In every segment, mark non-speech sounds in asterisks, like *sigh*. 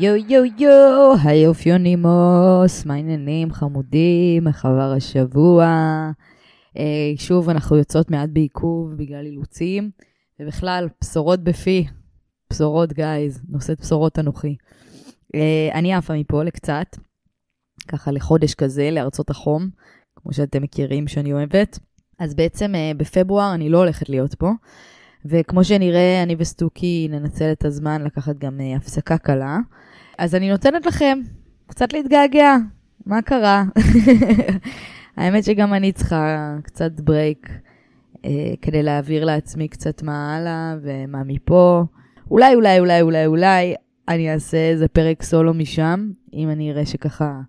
יו יו יו אופיונימוס, מה העניינים חמודים, איך עבר השבוע? אה, שוב, אנחנו יוצאות מעט בעיכוב בגלל אילוצים, ובכלל, בשורות בפי, בשורות גייז, נושאת בשורות אנוכי. אה, אני עפה מפה לקצת, ככה לחודש כזה, לארצות החום, כמו שאתם מכירים שאני אוהבת. אז בעצם אה, בפברואר אני לא הולכת להיות פה. וכמו שנראה, אני וסטוקי ננצל את הזמן לקחת גם הפסקה קלה. אז אני נותנת לכם קצת להתגעגע, מה קרה? *laughs* האמת שגם אני צריכה קצת ברייק uh, כדי להעביר לעצמי קצת מה הלאה ומה מפה. אולי, אולי, אולי, אולי, אולי אני אעשה איזה פרק סולו משם, אם אני אראה שככה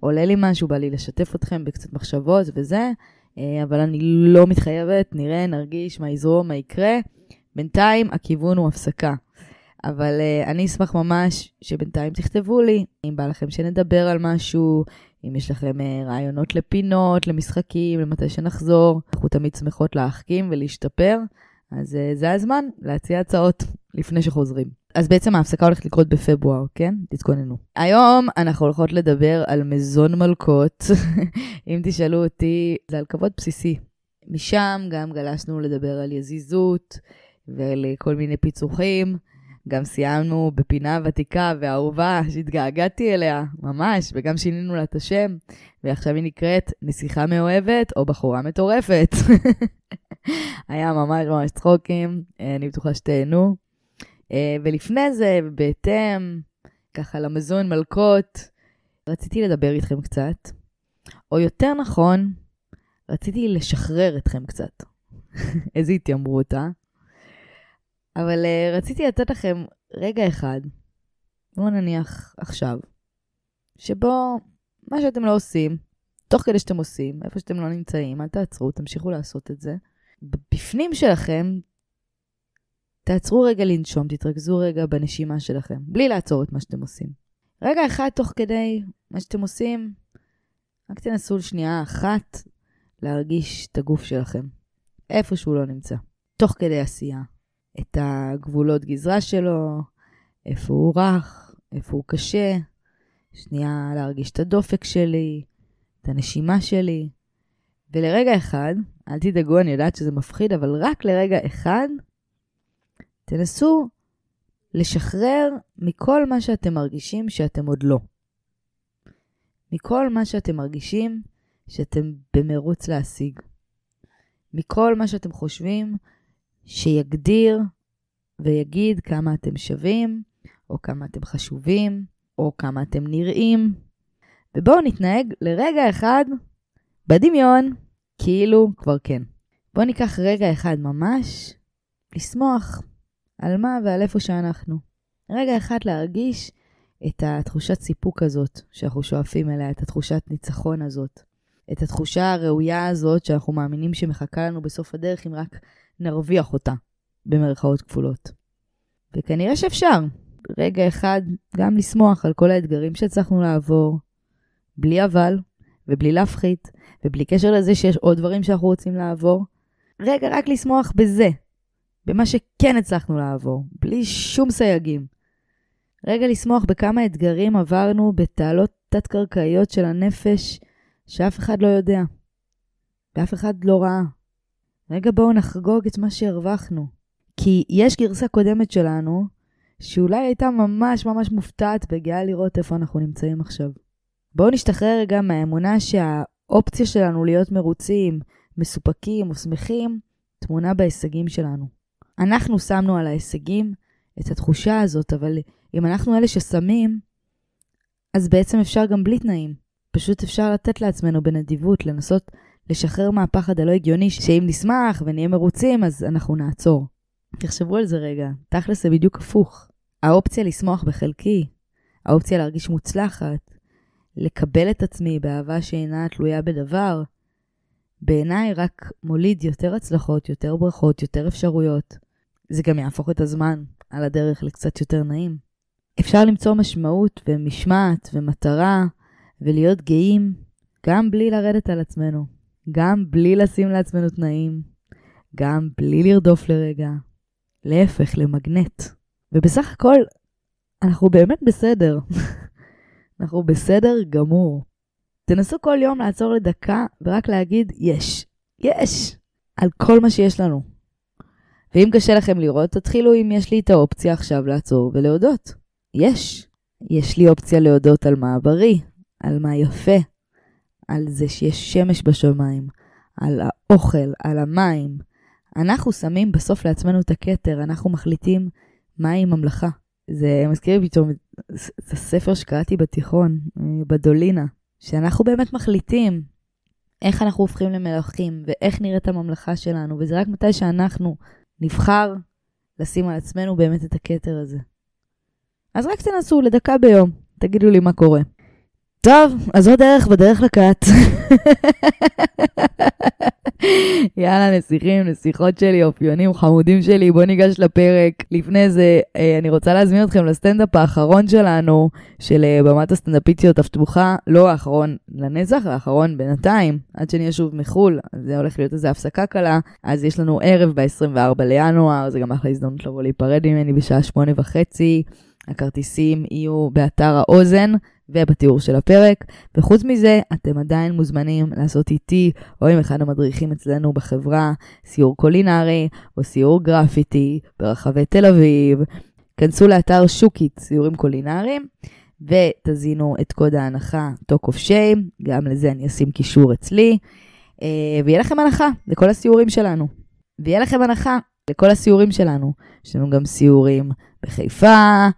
עולה לי משהו, בא לי לשתף אתכם בקצת מחשבות וזה. אה, אבל אני לא מתחייבת, נראה, נרגיש מה יזרום, מה יקרה. בינתיים הכיוון הוא הפסקה. אבל uh, אני אשמח ממש שבינתיים תכתבו לי, אם בא לכם שנדבר על משהו, אם יש לכם uh, רעיונות לפינות, למשחקים, למתי שנחזור. אנחנו תמיד שמחות להחכים ולהשתפר, אז uh, זה הזמן להציע הצעות לפני שחוזרים. אז בעצם ההפסקה הולכת לקרות בפברואר, כן? תתכוננו. היום אנחנו הולכות לדבר על מזון מלכות. *laughs* אם תשאלו אותי, זה על כבוד בסיסי. משם גם גלשנו לדבר על יזיזות ועל כל מיני פיצוחים. גם סיימנו בפינה ותיקה ואהובה שהתגעגעתי אליה, ממש, וגם שינינו לה את השם, ועכשיו היא נקראת נסיכה מאוהבת או בחורה מטורפת. *laughs* היה ממש ממש צחוקים, אני בטוחה שתהנו. אה, ולפני זה, בהתאם, ככה למזון מלכות, רציתי לדבר איתכם קצת, או יותר נכון, רציתי לשחרר אתכם קצת. *laughs* איזה התיימרות, אה? אבל uh, רציתי לתת לכם רגע אחד, בואו נניח עכשיו, שבו מה שאתם לא עושים, תוך כדי שאתם עושים, איפה שאתם לא נמצאים, אל תעצרו, תמשיכו לעשות את זה. בפנים שלכם תעצרו רגע לנשום, תתרכזו רגע בנשימה שלכם, בלי לעצור את מה שאתם עושים. רגע אחד תוך כדי מה שאתם עושים, רק תנסו לשנייה אחת להרגיש את הגוף שלכם, איפה שהוא לא נמצא, תוך כדי עשייה. את הגבולות גזרה שלו, איפה הוא רך, איפה הוא קשה, שנייה להרגיש את הדופק שלי, את הנשימה שלי. ולרגע אחד, אל תדאגו, אני יודעת שזה מפחיד, אבל רק לרגע אחד, תנסו לשחרר מכל מה שאתם מרגישים שאתם עוד לא. מכל מה שאתם מרגישים שאתם במרוץ להשיג. מכל מה שאתם חושבים שיגדיר ויגיד כמה אתם שווים, או כמה אתם חשובים, או כמה אתם נראים. ובואו נתנהג לרגע אחד בדמיון, כאילו כבר כן. בואו ניקח רגע אחד ממש לשמוח. על מה ועל איפה שאנחנו. רגע אחד להרגיש את התחושת סיפוק הזאת שאנחנו שואפים אליה, את התחושת ניצחון הזאת, את התחושה הראויה הזאת שאנחנו מאמינים שמחכה לנו בסוף הדרך אם רק נרוויח אותה, במרכאות כפולות. וכנראה שאפשר, רגע אחד, גם לשמוח על כל האתגרים שהצלחנו לעבור, בלי אבל, ובלי להפחית, ובלי קשר לזה שיש עוד דברים שאנחנו רוצים לעבור. רגע, רק לשמוח בזה, במה שכן הצלחנו לעבור, בלי שום סייגים. רגע לשמוח בכמה אתגרים עברנו בתעלות תת-קרקעיות של הנפש שאף אחד לא יודע, ואף אחד לא ראה. רגע בואו נחגוג את מה שהרווחנו. כי יש גרסה קודמת שלנו, שאולי הייתה ממש ממש מופתעת וגאה לראות איפה אנחנו נמצאים עכשיו. בואו נשתחרר רגע מהאמונה שהאופציה שלנו להיות מרוצים, מסופקים או שמחים, טמונה בהישגים שלנו. אנחנו שמנו על ההישגים את התחושה הזאת, אבל אם אנחנו אלה ששמים, אז בעצם אפשר גם בלי תנאים. פשוט אפשר לתת לעצמנו בנדיבות, לנסות לשחרר מהפחד הלא הגיוני, שאם נשמח ונהיה מרוצים, אז אנחנו נעצור. תחשבו על זה רגע, תכל'ס זה בדיוק הפוך. האופציה לשמוח בחלקי, האופציה להרגיש מוצלחת, לקבל את עצמי באהבה שאינה תלויה בדבר, בעיניי רק מוליד יותר הצלחות, יותר ברכות, יותר אפשרויות. זה גם יהפוך את הזמן על הדרך לקצת יותר נעים. אפשר למצוא משמעות ומשמעת ומטרה ולהיות גאים גם בלי לרדת על עצמנו, גם בלי לשים לעצמנו תנאים, גם בלי לרדוף לרגע. להפך, למגנט. ובסך הכל, אנחנו באמת בסדר. *laughs* אנחנו בסדר גמור. תנסו כל יום לעצור לדקה ורק להגיד יש, יש, על כל מה שיש לנו. ואם קשה לכם לראות, תתחילו אם יש לי את האופציה עכשיו לעצור ולהודות. יש. יש לי אופציה להודות על מה בריא, על מה יפה, על זה שיש שמש בשמיים, על האוכל, על המים. אנחנו שמים בסוף לעצמנו את הכתר, אנחנו מחליטים מהי ממלכה. זה מזכיר לי פתאום, זה ספר שקראתי בתיכון, בדולינה, שאנחנו באמת מחליטים איך אנחנו הופכים למלכים ואיך נראית הממלכה שלנו, וזה רק מתי שאנחנו נבחר לשים על עצמנו באמת את הכתר הזה. אז רק תנסו לדקה ביום, תגידו לי מה קורה. טוב, אז עוד דרך בדרך לכת. יאללה, נסיכים, נסיכות שלי, אופיונים חמודים שלי, בואו ניגש לפרק. לפני זה, אה, אני רוצה להזמין אתכם לסטנדאפ האחרון שלנו, של אה, במת הסטנדאפיציות הפתוחה, לא האחרון לנצח, האחרון בינתיים, עד שנהיה שוב מחו"ל, זה הולך להיות איזו הפסקה קלה. אז יש לנו ערב ב-24 לינואר, זה גם אחלה הזדמנות לבוא להיפרד ממני בשעה שמונה וחצי. הכרטיסים יהיו באתר האוזן. ובתיאור של הפרק. וחוץ מזה, אתם עדיין מוזמנים לעשות איתי או עם אחד המדריכים אצלנו בחברה סיור קולינרי או סיור גרפיטי ברחבי תל אביב. כנסו לאתר שוקית סיורים קולינריים ותזינו את קוד ההנחה Talk of Shame, גם לזה אני אשים קישור אצלי. אה, ויהיה לכם הנחה לכל הסיורים שלנו. ויהיה לכם הנחה לכל הסיורים שלנו. יש לנו גם סיורים בחיפה,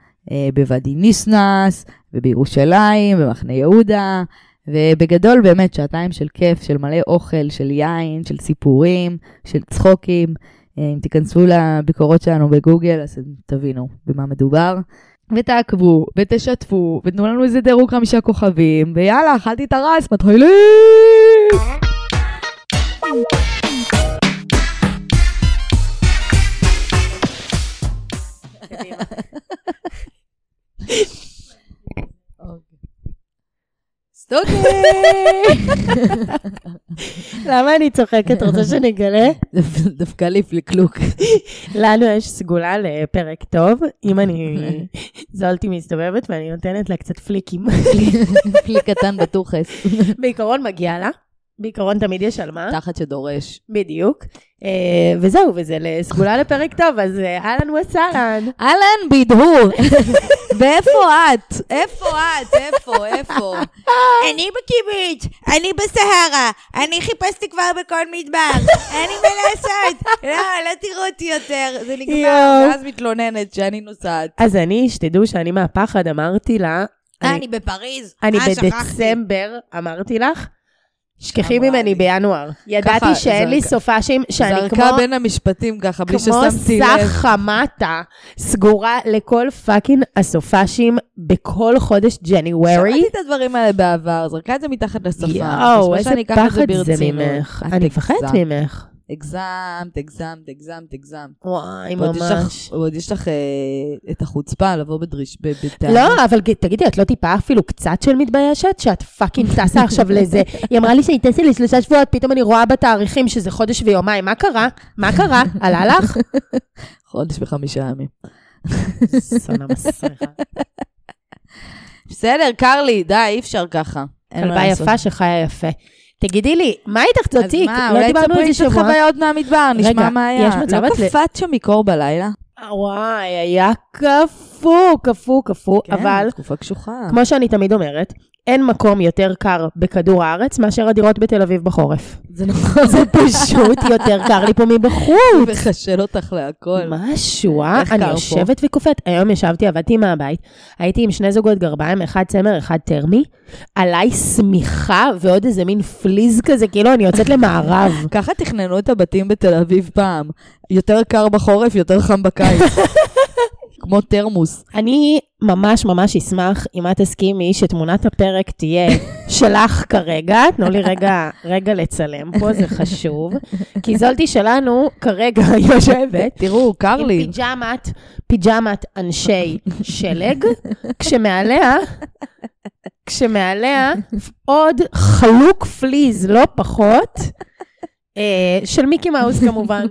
בוואדי ניסנס, ובירושלים, במחנה יהודה, ובגדול באמת שעתיים של כיף, של מלא אוכל, של יין, של סיפורים, של צחוקים. אה, אם תיכנסו לביקורות שלנו בגוגל, אז תבינו במה מדובר. ותעקבו, ותשתפו, ותנו לנו איזה דירוג חמישה כוכבים, ויאללה, אכלתי את הרס, מתחילים! סטוקי! למה אני צוחקת? רוצה *laughs* שנגלה? דווקא לי פליקלוק. לנו יש סגולה לפרק טוב, אם אני *laughs* זולתי מסתובבת ואני נותנת לה קצת פליקים. *laughs* פליק קטן בטוחס. בעיקרון מגיע לה. בעיקרון תמיד יש על מה. תחת שדורש. בדיוק. אה, וזהו, וזה סגולה לפרק טוב, אז אה, אהלן וסהלן. אהלן בידהור. *laughs* ואיפה את? איפה את? איפה? איפה? אני בקיבוץ, אני בסהרה, אני חיפשתי כבר בכל מדבר, אין לי מה לעשות. לא, לא תראו אותי יותר, זה נגמר. ואז מתלוננת שאני נוסעת. אז אני, שתדעו שאני מהפחד אמרתי לה... אני בפריז. אני אה. בדצמבר אמרתי לך, שכחי ממני בינואר. ידעתי שאין לי זרקה- סופאשים, שאני זרקה כמו... בין המשפטים ככה, בלי כמו ששמתי סך לב. חמטה, סגורה לכל פאקינג הסופאשים בכל חודש ג'ניוורי. שמעתי את הדברים האלה בעבר, זרקה את זה מתחת לשפה. יואו, איזה פחד זה. ממך. אני מפחדת. ממך. הגזמת, הגזמת, הגזמת, הגזמת. וואי, יש לך- ממש. ועוד יש לך אה, את החוצפה לבוא בדריש. לא, אבל תגידי, את לא טיפה אפילו קצת של מתביישת? שאת פאקינג טסה עכשיו לזה. *laughs* היא אמרה לי שהיא טסה לשלושה שבועות, פתאום אני רואה בתאריכים שזה חודש ויומיים. מה קרה? מה קרה? *laughs* עלה לך? חודש וחמישה ימים. שונא מסריחה. *laughs* בסדר, קר לי, די, אי אפשר ככה. כלבה. יפה שחיה יפה. תגידי לי, מה איתך אז? מה, לא אולי דיברנו על תספרי זה קצת שבוע. חוויות מהמדבר, נשמע מה היה. יש מצב לא את ל- קפאת שם מקור בלילה? וואי, היה קפוא, קפוא, קפוא, אבל כן, תקופה קשוחה. כמו שאני תמיד אומרת, אין מקום יותר קר בכדור הארץ מאשר הדירות בתל אביב בחורף. זה נכון. זה פשוט יותר קר לי פה מבחוץ. מחשל אותך להכל. משהו, אה? אני? יושבת וקופאת. היום ישבתי, עבדתי מהבית, הייתי עם שני זוגות גרביים, אחד צמר, אחד טרמי, עליי שמיכה ועוד איזה מין פליז כזה, כאילו אני יוצאת למערב. ככה תכננו את הבתים בתל אביב פעם. יותר קר בחורף, יותר חם בקיץ. *laughs* כמו תרמוס. אני ממש ממש אשמח אם את תסכימי שתמונת הפרק תהיה *laughs* שלך כרגע. תנו לי רגע, רגע לצלם פה, זה חשוב. כי זולטי שלנו כרגע *laughs* יושבת תראו, קר עם לי. פיג'מת, פיג'מת אנשי שלג, כשמעליה, כשמעליה עוד חלוק פליז, לא פחות, של מיקי מאוס כמובן.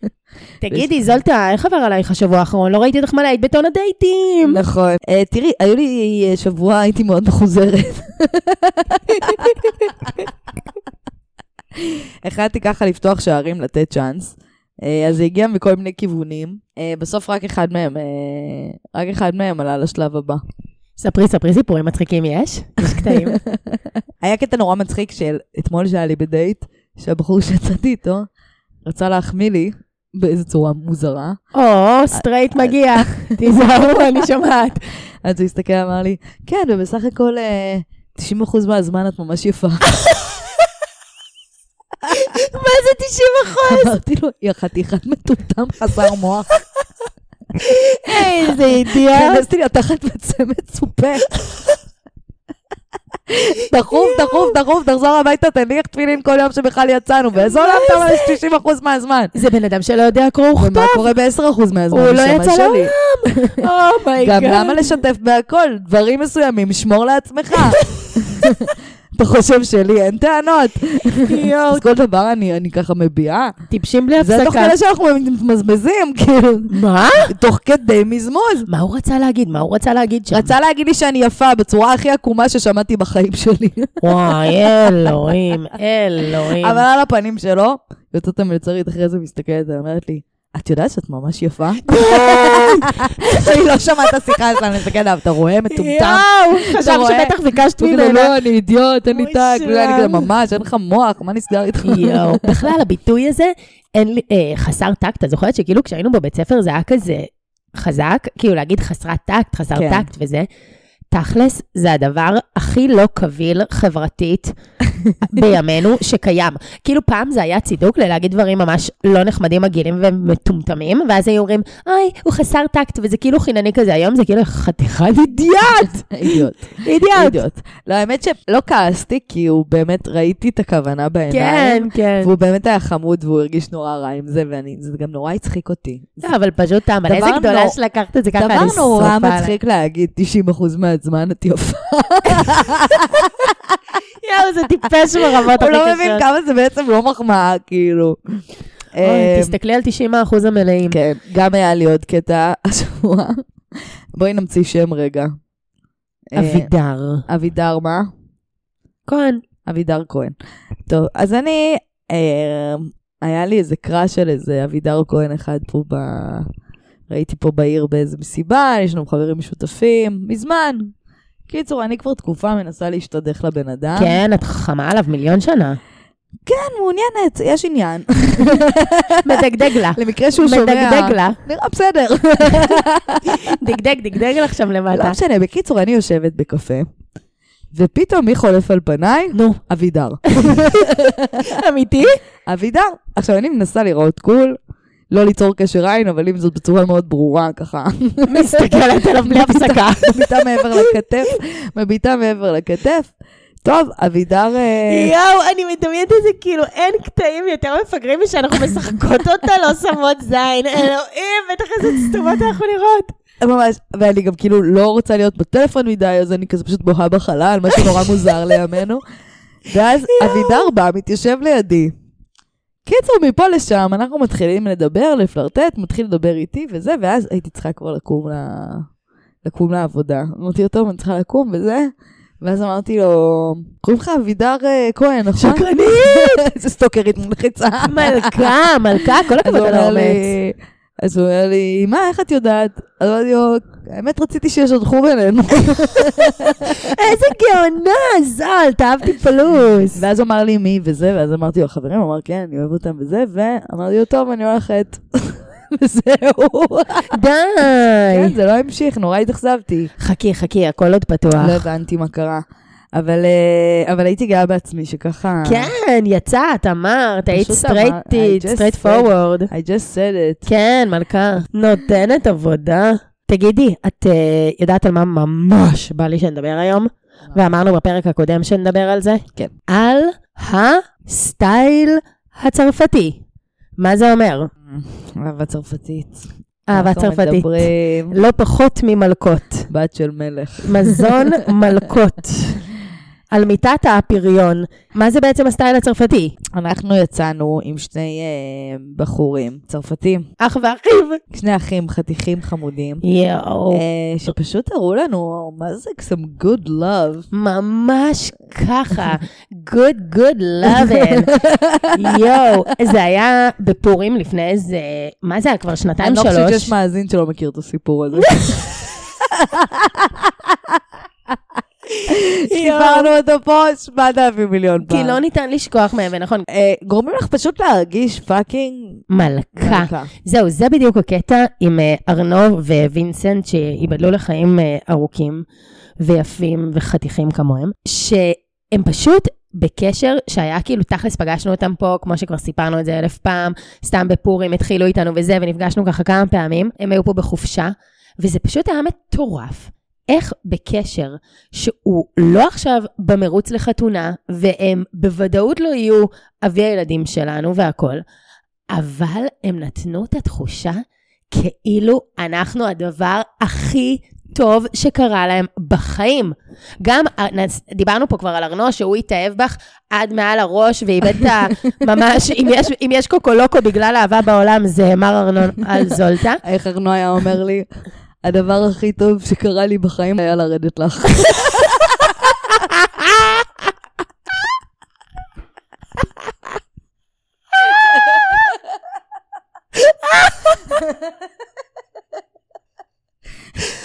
*laughs* תגידי, זולטה, איך עבר עלייך השבוע האחרון? לא ראיתי אותך מלא, היית בטון הדייטים. נכון. אה, תראי, היו לי אה, שבוע, הייתי מאוד מחוזרת. החלטתי ככה לפתוח שערים, לתת צ'אנס. אה, אז זה הגיע מכל מיני כיוונים. אה, בסוף רק אחד מהם, אה, רק אחד מהם עלה לשלב הבא. ספרי, ספרי סיפורים מצחיקים יש? יש קטעים. *laughs* היה קטע נורא מצחיק של אתמול שהיה לי בדייט, שהבחור שיצאתי איתו רצה להחמיא לי באיזו צורה מוזרה. או, סטרייט מגיע, *laughs* תיזהרו, אני שומעת. אז הוא הסתכל, אמר לי, כן, ובסך הכל אה, 90% מהזמן את ממש יפה. *laughs* מה זה 90 אחוז? אמרתי לו, יא חתיכת מטומטם חסר מוח. איזה *laughs* אידיוט. כנסתי לה תחת מצמת צופה. דחוף, דחוף, דחוף, תחזור הביתה, תניח תפילין כל יום שבכלל יצאנו. באיזה עולם אתה אומר 90% מהזמן? זה בן אדם שלא יודע קרוא וכתוב. ומה קורה ב-10% מהזמן? הוא לא יצא שלי? Oh my God. *laughs* גם למה לשתף בהכל? דברים מסוימים, שמור לעצמך. *laughs* אתה חושב שלי אין טענות? אז כל דבר אני ככה מביעה. טיפשים בלי זה תוך הפסקה. כדי שאנחנו מתמזמזים, כאילו, מה? תוך כדי מזמוז. מה הוא רצה להגיד? מה הוא רצה להגיד שם? רצה להגיד לי שאני יפה בצורה הכי עקומה ששמעתי בחיים שלי. וואי, אלוהים, אלוהים. אבל על הפנים שלו, יוצאת המלצרית אחרי זה מסתכלת ואומרת לי, את יודעת שאת ממש יפה? *laughs* אני לא שומעת את השיחה שלנו, אני מסתכלת עליו, אתה רואה מטומטם? יואו, חשוב? שבטח ביקשת כאילו, ממנו. לא, אני אידיוט, אין לי טאג. ואני כזה, ממש, אין לך מוח, מה נסגר איתך? יואו. בכלל, הביטוי הזה, אה, חסר טקט, את זוכרת שכאילו כשהיינו בבית ספר זה היה כזה חזק, כאילו להגיד חסרת טקט, חסר כן. טקט וזה. תכלס, זה הדבר הכי לא קביל חברתית *laughs* בימינו שקיים. כאילו פעם זה היה צידוק ללהגיד דברים ממש לא נחמדים, מגעילים ומטומטמים, ואז היו אומרים, אוי, הוא חסר טקט, וזה כאילו חינני כזה. היום זה כאילו חתיכת *laughs* אידיוט! אידיוט. אידיוט! לא, האמת שלא כעסתי, כי הוא באמת, ראיתי את הכוונה כן, בעיניים. כן. והוא באמת היה חמוד והוא הרגיש נורא רע עם זה, וזה גם נורא הצחיק אותי. לא, אבל פשוט טעם, דבר איזה גדולה שלקחת את זה ככה, דבר אני נורא שרופה עליי. מצחיק להגיד 90% מהזמן את יפה. יואו, זה טיפש ברמות הוא הכי לא קשות. מבין כמה זה בעצם לא מחמאה, כאילו. אוי, אה, תסתכלי על 90% המלאים. כן, גם היה לי עוד קטע השבוע. בואי נמציא שם רגע. אה, אבידר. אבידר מה? כהן. אבידר כהן. טוב, אז אני, אה, היה לי איזה קראש של איזה אבידר כהן אחד פה ב... ראיתי פה בעיר באיזה מסיבה, יש לנו חברים משותפים, מזמן. קיצור, אני כבר תקופה מנסה להשתדך לבן אדם. כן, את חכמה עליו מיליון שנה. כן, מעוניינת, יש עניין. *laughs* מדגדג לה. למקרה שהוא שומע. מדגדג לה. נראה בסדר. *laughs* דגדג, דגדג לך שם לא למטה. משנה, בקיצור, אני יושבת בקפה, ופתאום מי חולף על פניי? נו, אבידר. *laughs* אמיתי? אבידר. עכשיו, אני מנסה לראות קול, לא ליצור קשר עין, אבל עם זאת בצורה מאוד ברורה, ככה. *laughs* מסתכלת עליו בלי הפסקה. מביטה מעבר לכתף, מביטה מעבר לכתף. טוב, אבידר... אה, יואו, אני מדמיינת את זה כאילו אין קטעים יותר מפגרים משאנחנו משחקות אותה, לא שמות זין. אלוהים, בטח איזה סתומות אנחנו נראות. ממש, ואני גם כאילו לא רוצה להיות בטלפון מדי, אז אני כזה פשוט בוהה בחלל, משהו נורא מוזר לימינו. ואז אבידר בא, מתיישב לידי. קיצור, מפה לשם, אנחנו מתחילים לדבר, לפלרטט, מתחיל לדבר איתי וזה, ואז הייתי צריכה כבר לקום, ל... לקום לעבודה. אמרתי לו, טוב, אני צריכה לקום וזה, ואז אמרתי לו, קוראים לך אבידר אה, כהן, נכון? שקרנית! *laughs* איזה סטוקרית מלחיצה. מלכה, מלכה, כל הכבוד על האומץ. אז הוא אומר לי, מה, איך את יודעת? אז אמרתי לו, האמת רציתי שישדכו בינינו. *laughs* איזה גאונה, זלט, אהבתי פלוס. ואז הוא אמר לי מי וזה, ואז אמרתי לו, חברים, הוא אמר, כן, אני אוהב אותם וזה, ואמרתי לו, טוב, אני הולכת. *laughs* וזהו. די. כן, זה לא המשיך, נורא התאכזבתי. חכי, חכי, הכל עוד פתוח. לא הבנתי מה קרה. אבל, אה, אבל הייתי גאה בעצמי שככה... כן, יצאת, אמרת, היית סטרייטית, straight forward. I just said it. כן, מלכה. נותנת עבודה. תגידי, את אה, יודעת על מה ממש בא לי שנדבר היום? ואמרנו בפרק הקודם שנדבר על זה? כן. על הסטייל הצרפתי. מה זה אומר? אהבה צרפתית. אהבה צרפתית. מדברים לא פחות ממלכות. בת של מלך. מזון *laughs* מלכות. על מיטת הפריון. מה זה בעצם הסטייל הצרפתי? אנחנו יצאנו עם שני אה, בחורים צרפתים, אח ואחיו. שני אחים חתיכים חמודים, יואו. אה, שפשוט הראו לנו מה זה some good love. ממש ככה. *laughs* good, good loving. *laughs* יואו, זה היה בפורים לפני איזה, מה זה היה כבר שנתיים, אני לא שלוש? חושבת שיש מאזין שלא מכיר את הסיפור הזה. *laughs* סיפרנו אותו פה 7,000 מיליון פעם. כי לא ניתן לשכוח מהם, ונכון. אה, גורמים לך פשוט להרגיש fucking מלכה. זהו, זה בדיוק הקטע עם אה, ארנו ו וינסנט, שייבדלו לחיים אה, ארוכים ויפים וחתיכים כמוהם, שהם פשוט בקשר שהיה כאילו, תכלס פגשנו אותם פה, כמו שכבר סיפרנו את זה אלף פעם, סתם בפורים התחילו איתנו וזה, ונפגשנו ככה כמה פעמים, הם היו פה בחופשה, וזה פשוט היה מטורף. איך בקשר שהוא לא עכשיו במרוץ לחתונה, והם בוודאות לא יהיו אבי הילדים שלנו והכול, אבל הם נתנו את התחושה כאילו אנחנו הדבר הכי טוב שקרה להם בחיים. גם, דיברנו פה כבר על ארנו, שהוא התאהב בך עד מעל הראש ואיבד את ה... *laughs* ממש, אם יש, אם יש קוקולוקו בגלל אהבה בעולם, זה מר ארנון על זולטה. איך ארנו היה אומר לי, הדבר הכי טוב שקרה לי בחיים היה לרדת לך.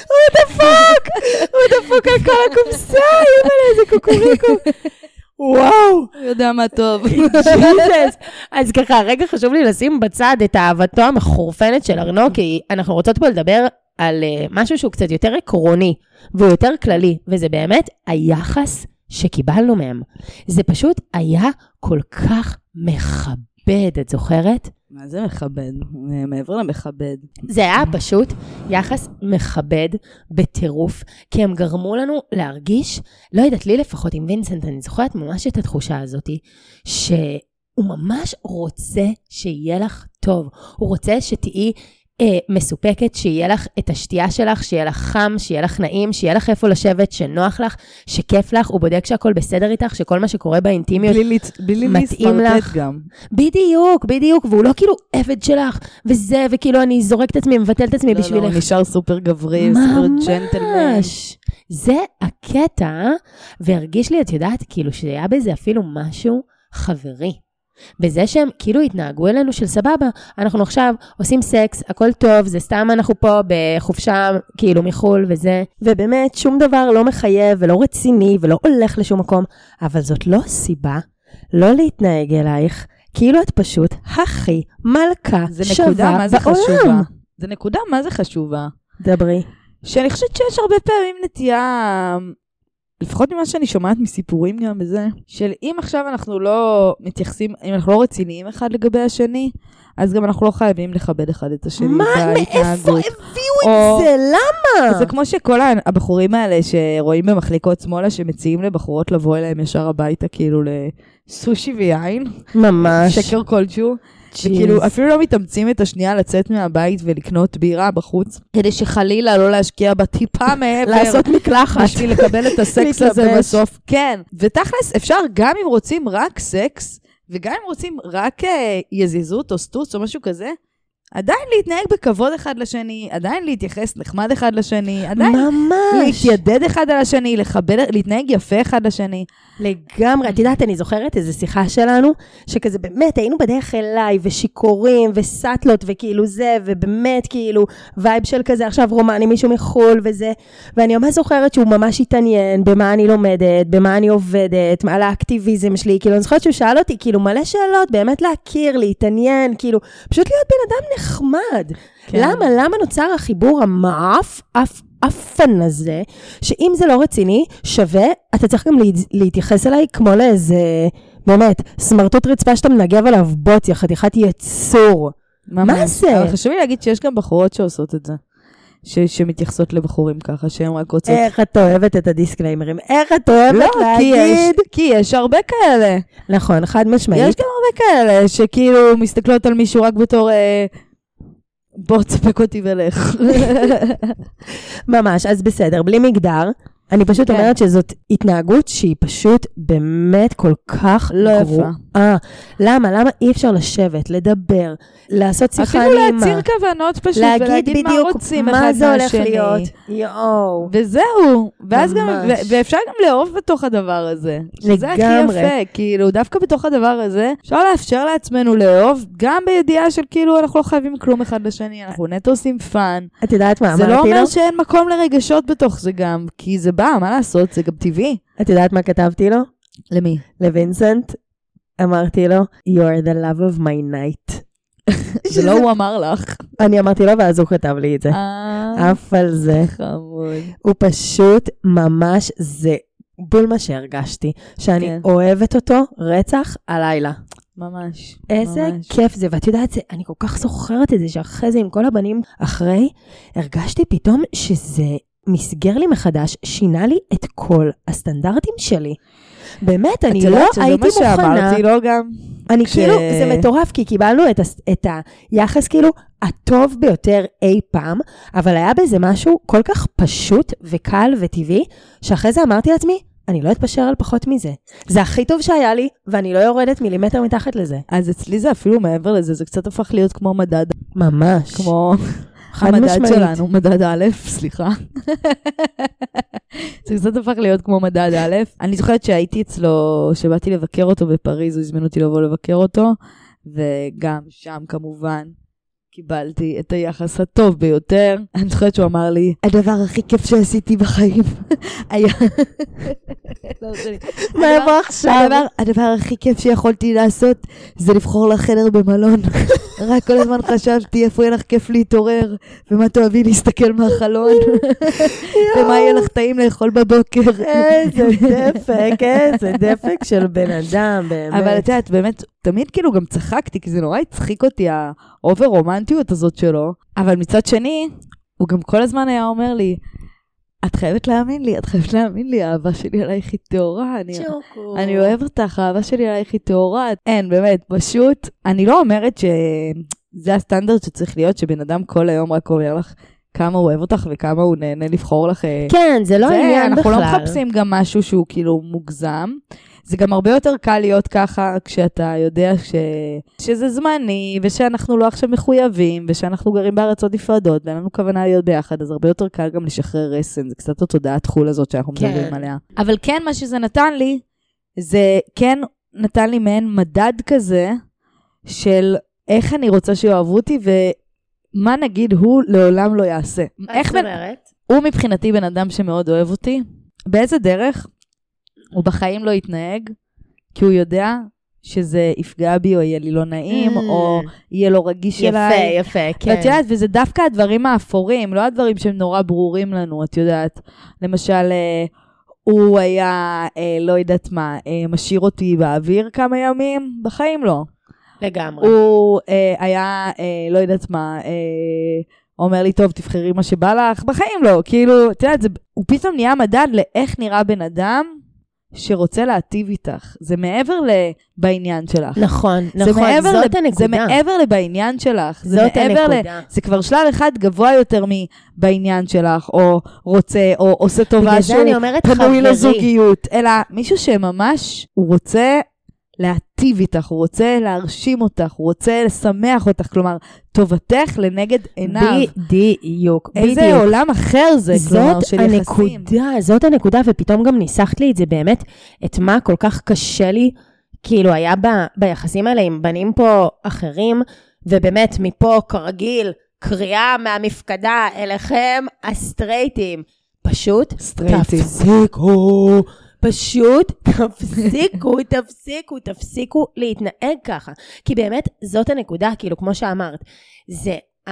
הוא דפוק! הוא דפוק על כל הקופסה, יאללה, איזה קוקוריקו. וואו. יודע מה טוב. ג'יזוס. אז ככה, רגע חשוב לי לשים בצד את אהבתו המחורפנת של ארנו, כי אנחנו רוצות פה לדבר על אה, משהו שהוא קצת יותר עקרוני, והוא יותר כללי, וזה באמת היחס שקיבלנו מהם. זה פשוט היה כל כך מכבד, את זוכרת? מה זה מכבד? מעבר למכבד. זה היה פשוט יחס מכבד בטירוף, כי הם גרמו לנו להרגיש, לא יודעת, לי לפחות עם וינסנט, אני זוכרת ממש את התחושה הזאת, שהוא ממש רוצה שיהיה לך טוב. הוא רוצה שתהיי אה, מסופקת, שיהיה לך את השתייה שלך, שיהיה לך חם, שיהיה לך נעים, שיהיה לך איפה לשבת, שנוח לך, שכיף לך, הוא בודק שהכל בסדר איתך, שכל מה שקורה באינטימיות בלי בלי מתאים להסתרטט לך. גם. בדיוק, בדיוק, והוא לא כאילו עבד שלך, וזה, וכאילו אני זורק את עצמי, מבטל את עצמי לא, לא, בשבילך. הוא נשאר סופר גברי, סופר ג'נטלמן. ממש. זה הקטע, והרגיש לי, את יודעת, כאילו שהיה בזה אפילו משהו חברי. בזה שהם כאילו התנהגו אלינו של סבבה, אנחנו עכשיו עושים סקס, הכל טוב, זה סתם אנחנו פה בחופשה כאילו מחו"ל וזה. ובאמת, שום דבר לא מחייב ולא רציני ולא הולך לשום מקום, אבל זאת לא סיבה לא להתנהג אלייך כאילו את פשוט הכי מלכה זה שווה נקודה מה זה בעולם. חשובה. זה נקודה מה זה חשובה. דברי. שאני חושבת שיש הרבה פעמים נטייה, לפחות ממה שאני שומעת מסיפורים גם בזה, של אם עכשיו אנחנו לא מתייחסים, אם אנחנו לא רציניים אחד לגבי השני, אז גם אנחנו לא חייבים לכבד אחד את השני מה, מאיפה. הביאו או- את זה? למה? זה כמו שכל הבחורים האלה שרואים במחלקות שמאלה, שמציעים לבחורות לבוא אליהם ישר הביתה, כאילו לסושי ויין, ממש. שקר כלשהו. וכאילו אפילו לא מתאמצים את השנייה לצאת מהבית ולקנות בירה בחוץ, כדי שחלילה לא להשקיע בה טיפה *laughs* מעבר. לעשות מקלחת. בשביל לקבל את הסקס *laughs* הזה. בסוף. כן. ותכלס, אפשר גם אם רוצים רק סקס, וגם אם רוצים רק אה, יזיזות או סטוץ או משהו כזה, עדיין להתנהג בכבוד אחד לשני, עדיין להתייחס נחמד אחד לשני, עדיין ממש. להתיידד אחד על השני, לכבד, להתנהג יפה אחד לשני. לגמרי. את יודעת, אני זוכרת איזו שיחה שלנו, שכזה באמת היינו בדרך אליי, ושיכורים, וסאטלות, וכאילו זה, ובאמת כאילו vibe של כזה עכשיו רומני, מישהו מחו"ל וזה. ואני ממש זוכרת שהוא ממש התעניין במה אני לומדת, במה אני עובדת, על האקטיביזם שלי. כאילו, אני זוכרת שהוא שאל אותי כאילו מלא שאלות, באמת להכיר, להתעניין, כאילו, פשוט להיות בן אדם נחמד. כן. למה? למה נוצר החיבור המעף, אף, אפן הזה, שאם זה לא רציני, שווה, אתה צריך גם להת- להתייחס אליי כמו לאיזה, באמת, סמרטוט רצפה שאתה מנגב עליו בוץ, יא חתיכת יצור. ממש. זה? אבל חשוב לי להגיד שיש גם בחורות שעושות את זה. ש, שמתייחסות לבחורים ככה, שהן רק רוצות... איך את אוהבת את הדיסקליימרים? איך את אוהבת לא, כי יש, להגיד? כי יש הרבה כאלה. נכון, חד יש משמעית. גם הרבה כאלה שכאילו מסתכלות על מישהו רק בתור... אה, בוא תספק אותי ולך. *laughs* ממש, אז בסדר, בלי מגדר. אני פשוט כן. אומרת שזאת התנהגות שהיא פשוט באמת כל כך לא. גרועה. למה? למה אי אפשר לשבת, לדבר, לעשות שיחה אפילו נעימה? להצהיר כוונות פשוט, להגיד ולהגיד מה בדיוק רוצים מה אחד זה הולך מהשני. להיות. יואו. וזהו, ואז גם, ממש. ו- ואפשר גם לאהוב בתוך הדבר הזה. שזה הכי לגמרי. יפה, כאילו, דווקא בתוך הדבר הזה, אפשר לאפשר לעצמנו לאהוב, גם בידיעה של כאילו, אנחנו לא חייבים כלום אחד לשני, אנחנו נטו עושים fun. את יודעת מה זה לא אמרתי לו? אומר שאין מקום לרגשות בתוך זה גם, כי זה בא, מה לעשות, זה גם טבעי. את יודעת מה כתבתי לו? למי? לווינסנט. אמרתי לו, you are the love of my night. *laughs* זה לא הוא אמר לך. אני אמרתי לו, ואז הוא כתב לי את זה. אה, עף על זה. חמוד. הוא פשוט ממש, זה בול מה שהרגשתי. שאני כן. אוהבת אותו רצח הלילה. ממש. איזה ממש. כיף זה, ואת יודעת, זה, אני כל כך זוכרת את זה, שאחרי זה עם כל הבנים אחרי, הרגשתי פתאום שזה מסגר לי מחדש, שינה לי את כל הסטנדרטים שלי. באמת, אני את לא יודעת שזה הייתי מה מוכנה. שאמרתי לו גם. אני כש- כאילו, זה מטורף, כי קיבלנו את, הס- את היחס כאילו הטוב ביותר אי פעם, אבל היה בזה משהו כל כך פשוט וקל וטבעי, שאחרי זה אמרתי לעצמי, אני לא אתפשר על פחות מזה. זה הכי טוב שהיה לי, ואני לא יורדת מילימטר מתחת לזה. אז אצלי זה אפילו מעבר לזה, זה קצת הפך להיות כמו מדד, ממש. כמו המדד משמעית. שלנו, מדד א', סליחה. *laughs* זה קצת הפך להיות כמו מדד א'. אני זוכרת שהייתי אצלו, שבאתי לבקר אותו בפריז, הוא הזמין אותי לבוא לבקר אותו, וגם שם כמובן. קיבלתי את היחס הטוב ביותר. אני זוכרת שהוא אמר לי, הדבר הכי כיף שעשיתי בחיים *laughs* היה... *laughs* לא. מה יבוא עכשיו? הדבר הכי כיף שיכולתי לעשות זה לבחור לך חדר במלון. *laughs* רק כל הזמן חשבתי איפה יהיה לך כיף להתעורר, ומה תאהבי להסתכל מהחלון, ומה יהיה לך טעים לאכול בבוקר. איזה דפק, איזה דפק של בן אדם, באמת. אבל את יודעת, באמת, תמיד כאילו גם צחקתי, כי זה נורא הצחיק אותי, ה over רומנטיות הזאת שלו. אבל מצד שני, הוא גם כל הזמן היה אומר לי, את חייבת להאמין לי, את חייבת להאמין לי, האהבה שלי עלייך היא טהורה. אני. אני אוהב אותך, האהבה שלי עלייך היא טהורה. אין, באמת, פשוט, אני לא אומרת שזה הסטנדרט שצריך להיות, שבן אדם כל היום רק אומר לך כמה הוא אוהב אותך וכמה הוא נהנה לבחור לך. אה, כן, זה לא עניין בכלל. אנחנו לא מחפשים גם משהו שהוא כאילו מוגזם. זה גם הרבה יותר קל להיות ככה כשאתה יודע ש... שזה זמני, ושאנחנו לא עכשיו מחויבים, ושאנחנו גרים בארצות נפרדות, ואין לנו כוונה להיות ביחד, אז הרבה יותר קל גם לשחרר רסן, זה קצת התודעת חו"ל הזאת שאנחנו כן. מדברים עליה. אבל כן, מה שזה נתן לי, זה כן נתן לי מעין מדד כזה של איך אני רוצה שיאהבו אותי, ומה נגיד הוא לעולם לא יעשה. איך בן... הוא מבחינתי בן אדם שמאוד אוהב אותי. באיזה דרך? הוא בחיים לא יתנהג, כי הוא יודע שזה יפגע בי או יהיה לי לא נעים, Mm. או יהיה לו רגיש יפה, אליי. יפה, כן. ואת יודעת, וזה דווקא הדברים האפורים, לא הדברים שהם נורא ברורים לנו, את יודעת. למשל, אה, הוא היה, אה, לא יודעת מה, אה, משאיר אותי באוויר כמה ימים? בחיים לא. לגמרי. הוא אה, היה, אה, לא יודעת מה, אה, אומר לי, טוב, תבחרי מה שבא לך, בחיים לא. כאילו, את יודעת, זה, הוא פתאום נהיה מדד לאיך נראה בן אדם שרוצה להטיב איתך. זה מעבר לבעניין שלך. נכון, זה נכון, זאת לב- הנקודה. זה מעבר לבעניין שלך. זה זאת ל... הנקודה. זה כבר שלב אחד גבוה יותר מבעניין שלך, או רוצה, או עושה טובה זה שהוא פנוי. לזוגיות, אלא מישהו שממש, הוא רוצה להטיב איתך, הוא רוצה להרשים אותך, הוא רוצה לשמח אותך, כלומר, טובתך לנגד עיניו. בדיוק, איזה בדיוק. עולם אחר זה, כלומר, זאת של יחסים. הנקודה, זאת הנקודה, ופתאום גם ניסחת לי את זה באמת, את מה כל כך קשה לי, כאילו היה ב, ביחסים האלה עם בנים פה אחרים, ובאמת מפה כרגיל, קריאה מהמפקדה אליכם הסטרייטים. פשוט סטרייטים. תפסיקו, פשוט *laughs* תפסיקו, תפסיקו, תפסיקו להתנהג ככה. כי באמת זאת הנקודה, כאילו כמו שאמרת, זה ה...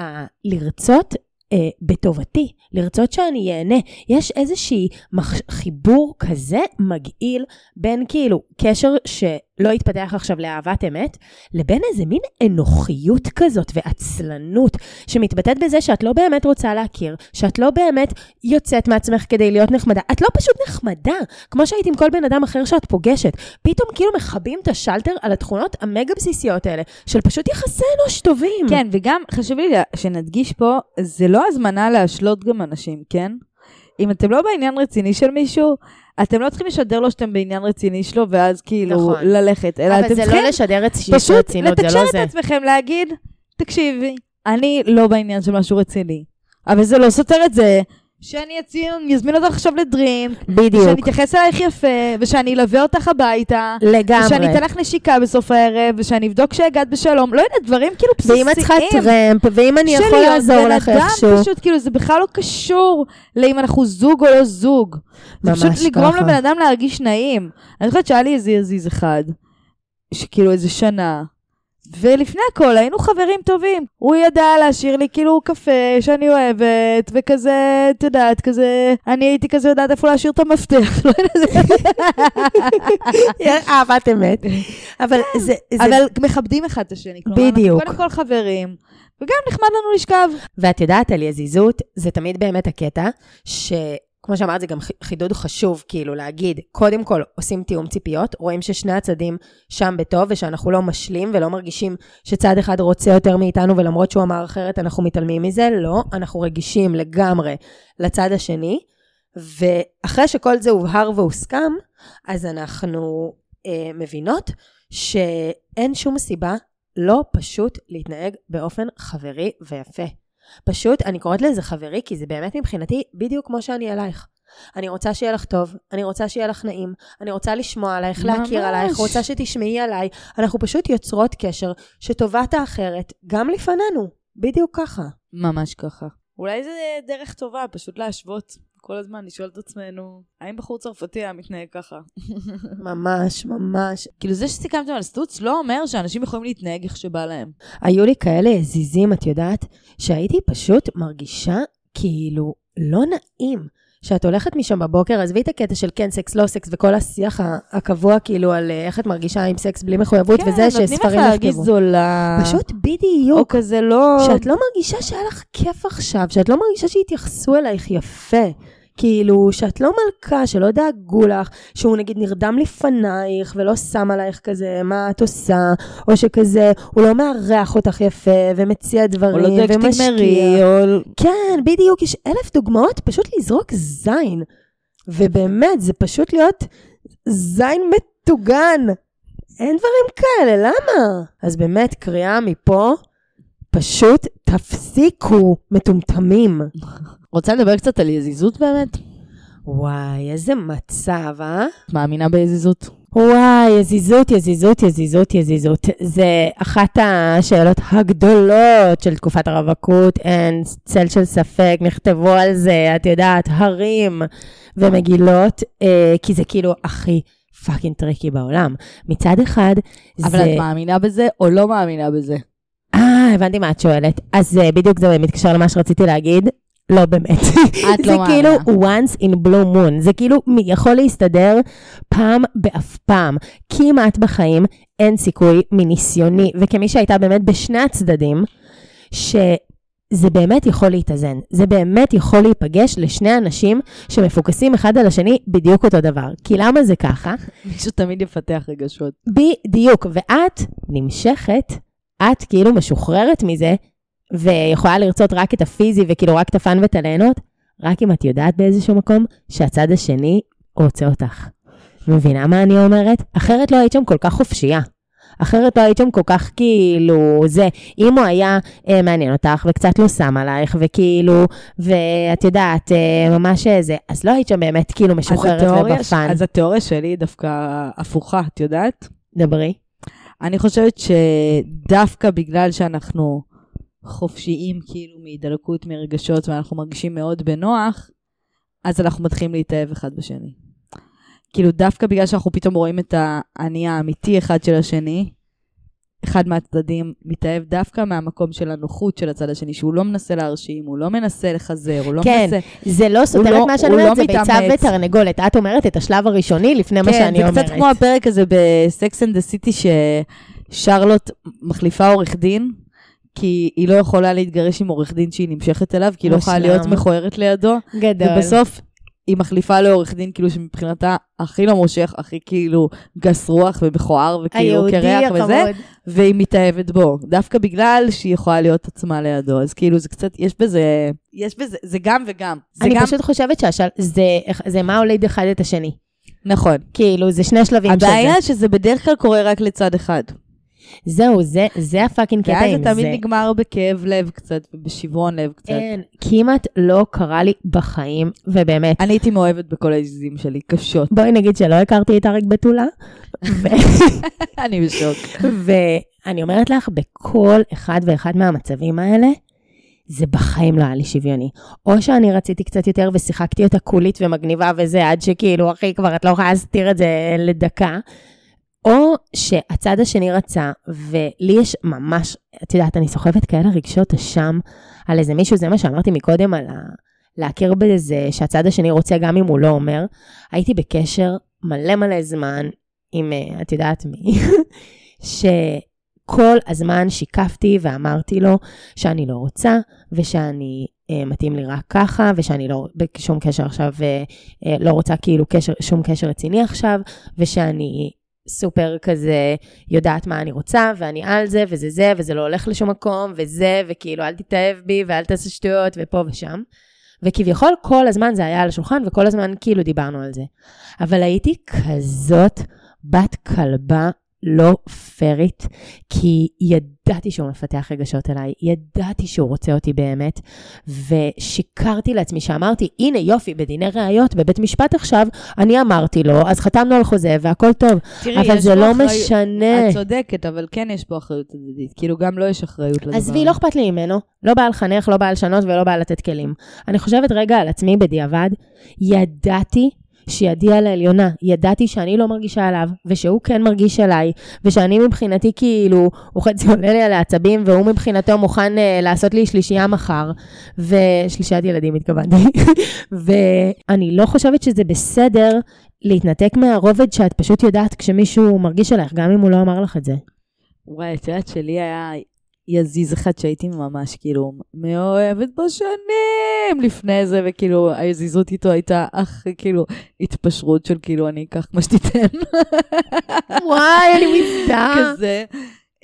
ה- לרצות אה, בטובתי, לרצות שאני אהנה. יש איזושהי מח... חיבור כזה מגעיל בין כאילו קשר שלא לא יתפתח עכשיו לאהבת אמת, לבין איזה מין אנוכיות כזאת ועצלנות, שמתבטאת בזה שאת לא באמת רוצה להכיר, שאת לא באמת יוצאת מעצמך כדי להיות נחמדה. את לא פשוט נחמדה, כמו שהיית עם כל בן אדם אחר שאת פוגשת. פתאום כאילו מכבים את השלטר על התכונות המגה בסיסיות האלה, של פשוט יחסי אנוש טובים. כן, וגם חשוב לי שנדגיש פה, זה לא הזמנה להשלות גם אנשים, כן? אם אתם לא בעניין רציני של מישהו, אתם לא צריכים לשדר לו שאתם בעניין רציני שלו, ואז כאילו נכון. ללכת, אלא אבל אתם זה צריכים לא לשדר את פשוט רצינות, זה לתקשר לא את זה. עצמכם, להגיד, תקשיבי, אני לא בעניין של משהו רציני, אבל זה לא סותר את זה. שאני אני אזמין אותך עכשיו לדרינק, בדיוק, שאני אתייחס אלייך יפה, ושאני אלווה אותך הביתה, לגמרי. ושאני אתן לך נשיקה בסוף הערב, ושאני אבדוק שהגעת בשלום, לא יודעת, דברים כאילו בסיסיים. ואם את צריכה טרמפ, ואם אני יכול לעזור בן לך אדם איכשהו. פשוט, כאילו, זה בכלל לא קשור לאם אנחנו זוג או לא זוג. זה ממש פשוט לגרום ככה. לבן אדם להרגיש נעים. אני חושבת שהיה לי איזה יזיז אחד, שכאילו איזה שנה, ולפני הכל היינו חברים טובים. הוא ידע להשאיר לי כאילו קפה שאני אוהבת, וכזה, את יודעת, כזה, אני הייתי כזה יודעת איפה להשאיר את המפתח. לא. *laughs* אהבת אמת. אבל זה... זה- אבל מכבדים אחד את השני. בדיוק. קודם כל חברים, וגם נחמד לנו לשכב. ואת יודעת, על יזיזות, זה תמיד באמת הקטע, שכמו שאמרת, זה גם חידוד חשוב, כאילו להגיד, קודם כל עושים תיאום ציפיות, רואים ששני הצדדים שם בטוב, ושאנחנו לא משלים ולא מרגישים שצד אחד רוצה יותר מאיתנו, ולמרות שהוא אמר אחרת, אנחנו מתעלמים מזה, לא, אנחנו רגישים לגמרי לצד השני, ואחרי שכל זה הובהר והוסכם, אז אנחנו אה, מבינות שאין שום סיבה לא פשוט להתנהג באופן חברי ויפה. פשוט, אני קוראת לזה חברי, כי זה באמת מבחינתי בדיוק כמו שאני אלייך. אני רוצה שיהיה לך טוב, אני רוצה שיהיה לך נעים, אני רוצה לשמוע עלייך, להכיר ממש. עלייך, רוצה שתשמעי עליי. אנחנו פשוט יוצרות קשר שטובת האחרת גם לפנינו, בדיוק ככה. ממש ככה. אולי זה דרך טובה, פשוט להשוות כל הזמן, לשאול את עצמנו, האם בחור צרפתי היה מתנהג ככה? *laughs* ממש, ממש. כאילו זה שסיכמתם על סטוץ לא אומר שאנשים יכולים להתנהג איך שבא להם. היו לי כאלה הזיזים, את יודעת, שהייתי פשוט מרגישה כאילו לא נעים. שאת הולכת משם בבוקר, עזבי את הקטע של כן סקס, לא סקס, וכל השיח הקבוע כאילו על אה, איך את מרגישה עם סקס בלי מחויבות, וזה כן, נותנים לך שספרים להרגיש נכתבו. זולה. פשוט או בדיוק. כזה לא... שאת לא מרגישה שהיה לך כיף עכשיו, שאת לא מרגישה שהתייחסו אלייך יפה. כאילו, שאת לא מלכה, שלא דאגו לך, שהוא נגיד נרדם לפנייך ולא שם עלייך כזה מה את עושה, או שכזה, הוא לא מארח אותך יפה ומציע או דברים לא דואג. שתגמרי, או... כן, בדיוק, יש אלף דוגמאות פשוט לזרוק זין. ובאמת, זה פשוט להיות זין מטוגן. אין דברים כאלה, למה? אז באמת, קריאה מפה, פשוט תפסיקו, מטומטמים. *laughs* רוצה לדבר קצת על יזיזות באמת? וואי, איזה מצב, אה? את מאמינה ביזיזות? וואי, יזיזות, יזיזות, יזיזות, יזיזות. זה אחת השאלות הגדולות של תקופת הרווקות, אין צל של ספק, נכתבו על זה, את יודעת, הרים ומגילות, אה, כי זה כאילו הכי fucking tricky בעולם. מצד אחד, אבל זה... את מאמינה בזה או לא מאמינה בזה? אה, הבנתי מה את שואלת. אז אה, בדיוק זה מתקשר למה שרציתי להגיד. לא באמת. את *laughs* זה לא כאילו מאמינה. once in blue moon. זה כאילו יכול להסתדר פעם באף פעם. כמעט בחיים אין סיכוי מניסיוני, וכמי שהייתה באמת בשני הצדדים, שזה באמת יכול להתאזן. זה באמת יכול להיפגש לשני אנשים שמפוקסים אחד על השני בדיוק אותו דבר. כי למה זה ככה? *laughs* מישהו תמיד יפתח רגשות. בדיוק, ואת נמשכת, את כאילו משוחררת מזה, ויכולה לרצות רק את הפיזי וכאילו רק את הפאן ואת הליהנות, רק אם את יודעת באיזשהו מקום שהצד השני רוצה אותך. מבינה מה אני אומרת? אחרת לא היית שם כל כך חופשייה. אחרת לא היית שם כל כך כאילו זה, אם הוא היה אה, מעניין אותך וקצת לא שם עלייך וכאילו, ואת יודעת, אה, ממש אה, זה, אז לא היית שם באמת כאילו משוחררת ובפאן. אז התיאוריה שלי היא דווקא הפוכה, את יודעת? דברי. אני חושבת שדווקא בגלל שאנחנו חופשיים כאילו מהידלקות מרגשות ואנחנו מרגישים מאוד בנוח, אז אנחנו מתחילים להתאהב אחד בשני. כאילו דווקא בגלל שאנחנו פתאום רואים את האני האמיתי אחד של השני, אחד מהצדדים מתאהב דווקא מהמקום של הנוחות של הצד השני, שהוא לא מנסה להרשים, הוא לא מנסה לחזר, הוא לא כן, מנסה... זה לא סותר לא- את מה שאני הוא אומרת, לא זה ביצה מתאמץ. ותרנגולת. את אומרת את השלב הראשוני לפני מה כן, שאני זה אומרת. קצת כמו הפרק הזה ב Sex and the City, ששרלוט מחליפה עורך דין, כי היא לא יכולה להתגרש עם עורך דין שהיא נמשכת אליו, כי היא לא יכולה. להיות מכוערת לידו, גדול. ובסוף היא מחליפה לעורך דין, כאילו שמבחינתה הכי לא מושך, הכי כאילו גס רוח ומכוער, וכאילו קרח וזה. והיא מתאהבת בו, דווקא בגלל שהיא יכולה להיות עצמה לידו, אז כאילו זה קצת, יש בזה, יש בזה, זה גם וגם. זה אני גם, פשוט חושבת שזה זה מה הוליד אחד את השני. נכון. כאילו, זה שני שלבים של זה. הבעיה שזה בדרך כלל קורה רק לצד אחד. זהו, זה, זה הפאקינג קטע ואז עם זה זה. תמיד נגמר בכאב לב קצת, ובשברון לב קצת. אין, כמעט לא קרה לי בחיים, ובאמת. אני הייתי מאוהבת בכל העזיזים שלי, קשות. בואי נגיד שלא הכרתי את אריק בתולה, ו- *laughs* אני בשוק. ואני אומרת לך, בכל אחד ואחד מהמצבים האלה, זה בחיים לא היה לי שוויוני. או שאני רציתי קצת יותר ושיחקתי אותה קולית ומגניבה וזה, עד שכאילו, אחי, כבר את לא יכולה להסתיר את זה לדקה. או שהצד השני רצה, ולי יש ממש, את יודעת, אני סוחבת כאלה רגשות אשם על איזה מישהו, זה מה שאמרתי מקודם על ה... להכיר בזה שהצד השני רוצה גם אם הוא לא אומר. הייתי בקשר מלא מלא זמן עם, אה, את יודעת מי, *laughs* שכל הזמן שיקפתי ואמרתי לו שאני לא רוצה, ושאני אה, מתאים לי רק ככה, ושאני לא בשום קשר עכשיו, אה, אה, לא רוצה כאילו קשר, שום קשר רציני עכשיו, ושאני סופר כזה יודעת מה אני רוצה, ואני על זה, וזה זה, וזה לא הולך לשום מקום, וזה, וכאילו אל תתאהב בי, ואל תעשה שטויות, ופה ושם. וכביכול כל הזמן זה היה על השולחן, וכל הזמן כאילו דיברנו על זה. אבל הייתי כזאת בת כלבה לא פיירית, כי ידעתי שהוא מפתח רגשות אליי, ידעתי שהוא רוצה אותי באמת, ושיקרתי לעצמי שאמרתי, הנה יופי, בדיני ראיות, בבית משפט עכשיו, אני אמרתי לו, אז חתמנו על חוזה והכל טוב. תראי, אבל זה לא אחריות- משנה. את צודקת, אבל כן יש פה אחריות הדדית. כאילו, גם לו יש אחריות לדבר. עזבי, לא אכפת לי ממנו. לא בא לחנך, לא בא לשנות ולא בא לתת כלים. אני חושבת רגע על עצמי בדיעבד, ידעתי שידי על העליונה, ידעתי שאני לא מרגישה עליו, ושהוא כן מרגיש עליי, ושאני מבחינתי כאילו, הוא חצי עולה לי על העצבים, והוא מבחינתו מוכן uh, לעשות לי שלישייה מחר, ושלישיית ילדים התכוונתי, *laughs* ואני לא חושבת שזה בסדר להתנתק מהרובד שאת פשוט יודעת כשמישהו מרגיש עלייך, גם אם הוא לא אמר לך את זה. וואי, את יודעת שלי היה יזיז אחד שהייתי ממש כאילו מאוהבת בו שנים לפני זה, וכאילו היזיזות איתו הייתה אך כאילו התפשרות של כאילו אני אקח מה שתיתן. וואי, אני מזדהה. כזה.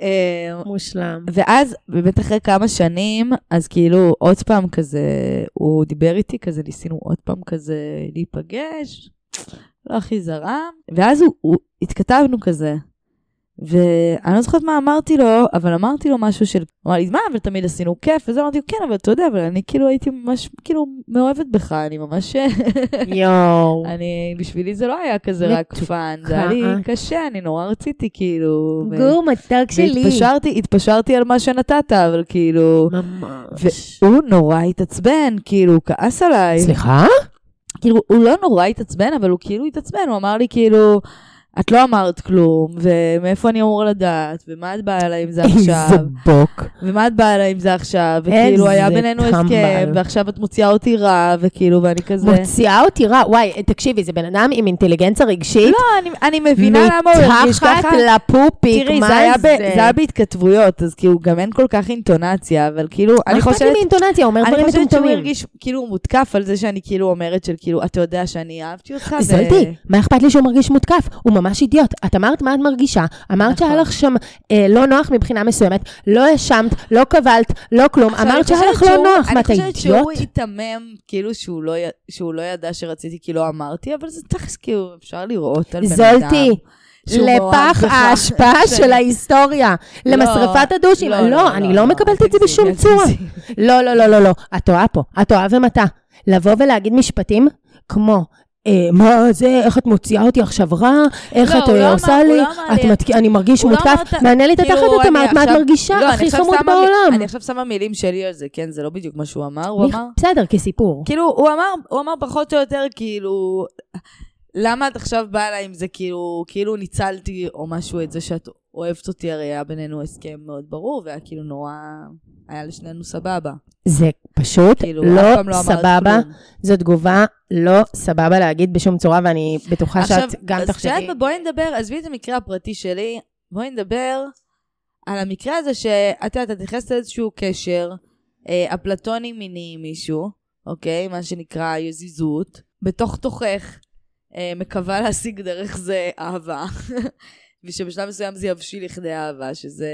אה, מושלם. ואז באמת אחרי כמה שנים, אז כאילו עוד פעם כזה, הוא דיבר איתי כזה, ניסינו עוד פעם כזה להיפגש, לא הכי זרם, ואז הוא, הוא התכתבנו כזה. ואני לא זוכרת מה אמרתי לו, אבל אמרתי לו משהו של, הוא אמר לי, מה, אבל תמיד עשינו כיף, וזה אמרתי לו, כן, אבל אתה יודע, אבל אני כאילו הייתי ממש, כאילו, מאוהבת בך, אני ממש, יואו. *laughs* אני, בשבילי זה לא היה כזה רק. fun, זה היה לי קשה, אני נורא רציתי, כאילו. גור מתוק שלי. והתפשרתי, התפשרתי על מה שנתת, אבל כאילו... ממש. והוא נורא התעצבן, כאילו, הוא כעס עליי. סליחה? כאילו, הוא לא נורא התעצבן, אבל הוא כאילו התעצבן, הוא אמר לי כאילו, את לא אמרת כלום, ומאיפה אני אמור לדעת, ומה את באה אליי עם זה עכשיו, איזה בוק. ומה את באה אליי עם זה עכשיו, וכאילו, היה בינינו. הסכם, ועכשיו את מוציאה אותי רע, וכאילו, ואני כזה... מוציאה אותי רע. וואי, תקשיבי, זה בן אדם עם אינטליגנציה רגשית. לא, אני, אני מבינה למה הוא הרגיש ככה. מתחת לפופיק, תראי, מה זה היה, ב, זה? זה היה בהתכתבויות, אז כאילו גם אין כל כך אינטונציה, אבל כאילו, מה אני אכפת לי חושבת... מאינטונציה? הוא אומר אני דברים חושבת שהוא מטומטמים. הרגיש כאילו מותקף על זה שאני כאילו אומרת של כאילו, אתה יודע שאני אהבתי אותך. ו- זולתי, מה אכפת לי שהוא מרגיש מותקף? הוא ממש אידיוט. את אמרת מה את מרגישה, אמרת נכון. שהיה לך שם אה, לא נוח מבחינה מסוימת, לא האשמת, לא קבלת, לא כלום, אמרת אני שהיה לך לא נוח, מה אתה אני חושבת שהוא אידיוט? היתמם, כאילו שהוא לא שהוא לא ידע שרציתי, כי לא אמרתי, אבל זה תכלס כאילו, אפשר לראות על בן אדם. מאוהב לפח. האשפה *laughs* של ההיסטוריה, לא, למשרפת הדושים. לא, אני לא אל מקבלת את זה בשום צורה. לא, לא, לא, לא, לא. את טועה פה. את טועה ומטעה. לבוא ולהגיד משפטים כמו, מה זה, איך את מוציאה אותי עכשיו רע? איך לא, את הוא אה, לא עושה לי? לא אני מרגיש לא מותקף. מעניין לי את התחת, את אמרת, מה את מרגישה? לא, הכי חמוד בעולם. אני עכשיו שמה מילים שלי על זה, כן, זה לא בדיוק מה שהוא אמר, הוא אמר... בסדר, כסיפור. כאילו, הוא אמר, הוא אמר פחות או יותר, כאילו, למה את עכשיו באה אליי עם זה, כאילו, כאילו ניצלתי או משהו את זה שאת אוהבת אותי, הרי היה בינינו הסכם מאוד ברור, והיה כאילו נורא, היה לשנינו סבבה. זה פשוט כאילו, לא לא סבבה. זו תגובה לא סבבה להגיד בשום צורה, ואני בטוחה שאת גם אז תחשבי. את יודעת מה, בואי נדבר, עזבי את המקרה הפרטי שלי, בואי נדבר על המקרה הזה שאת יודעת, את נכנסת לאיזשהו קשר אה, אפלטוני מיני עם מישהו, אוקיי? מה שנקרא יזיזות, בתוך תוכך אה, מקווה להשיג דרך זה אהבה, *laughs* ושבשלב מסוים זה יבשיל לכדי אהבה, שזה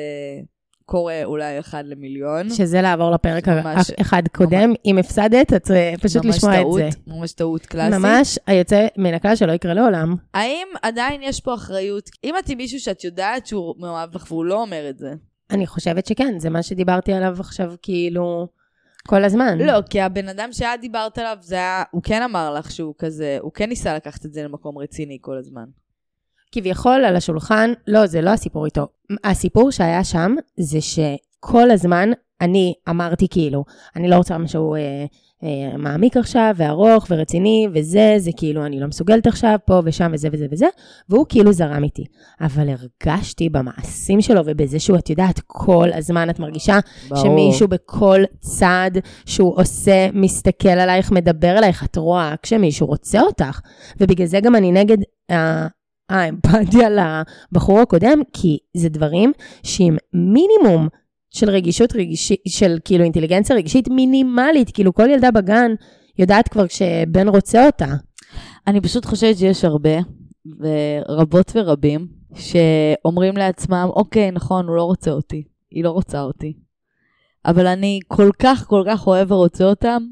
קורה אולי אחד למיליון. שזה לעבור לפרק ממש- אחד קודם. אם הפסדת, את אה, פשוט ממש לשמוע את טעות, זה. ממש טעות קלאסית. ממש היוצא מן הכלל שלא יקרה לעולם. האם עדיין יש פה אחריות? אם את עם מישהו שאת יודעת שהוא מאוהב בך והוא לא אומר את זה. אני חושבת שכן, זה מה שדיברתי עליו עכשיו, כאילו, כל הזמן. לא, כי הבן אדם שאת דיברת עליו, זה היה, הוא כן אמר לך שהוא כזה, הוא כן ניסה לקחת את זה למקום רציני כל הזמן. כביכול על השולחן, לא, זה לא הסיפור איתו. הסיפור שהיה שם זה שכל הזמן אני אמרתי כאילו, אני לא רוצה משהו אה, אה, מעמיק עכשיו, וארוך ורציני, וזה, זה כאילו, אני לא מסוגלת עכשיו, פה ושם וזה וזה וזה, והוא כאילו זרם איתי. אבל הרגשתי במעשים שלו ובזה שהוא, את יודעת, כל הזמן את מרגישה שמישהו בכל צעד שהוא עושה, מסתכל עלייך, מדבר אלייך, את רואה כשמישהו רוצה אותך. ובגלל זה גם אני נגד ה- האמפתיה לבחור הקודם, כי זה דברים שעם מינימום של רגישות רגשית, של כאילו אינטליגנציה רגשית מינימלית, כאילו כל ילדה בגן יודעת כבר כשבן רוצה אותה. אני פשוט חושבת שיש הרבה, ורבות ורבים, שאומרים לעצמם, אוקיי, נכון, הוא לא רוצה אותי, היא לא רוצה אותי. אבל אני כל כך כל כך אוהב ורוצה אותם,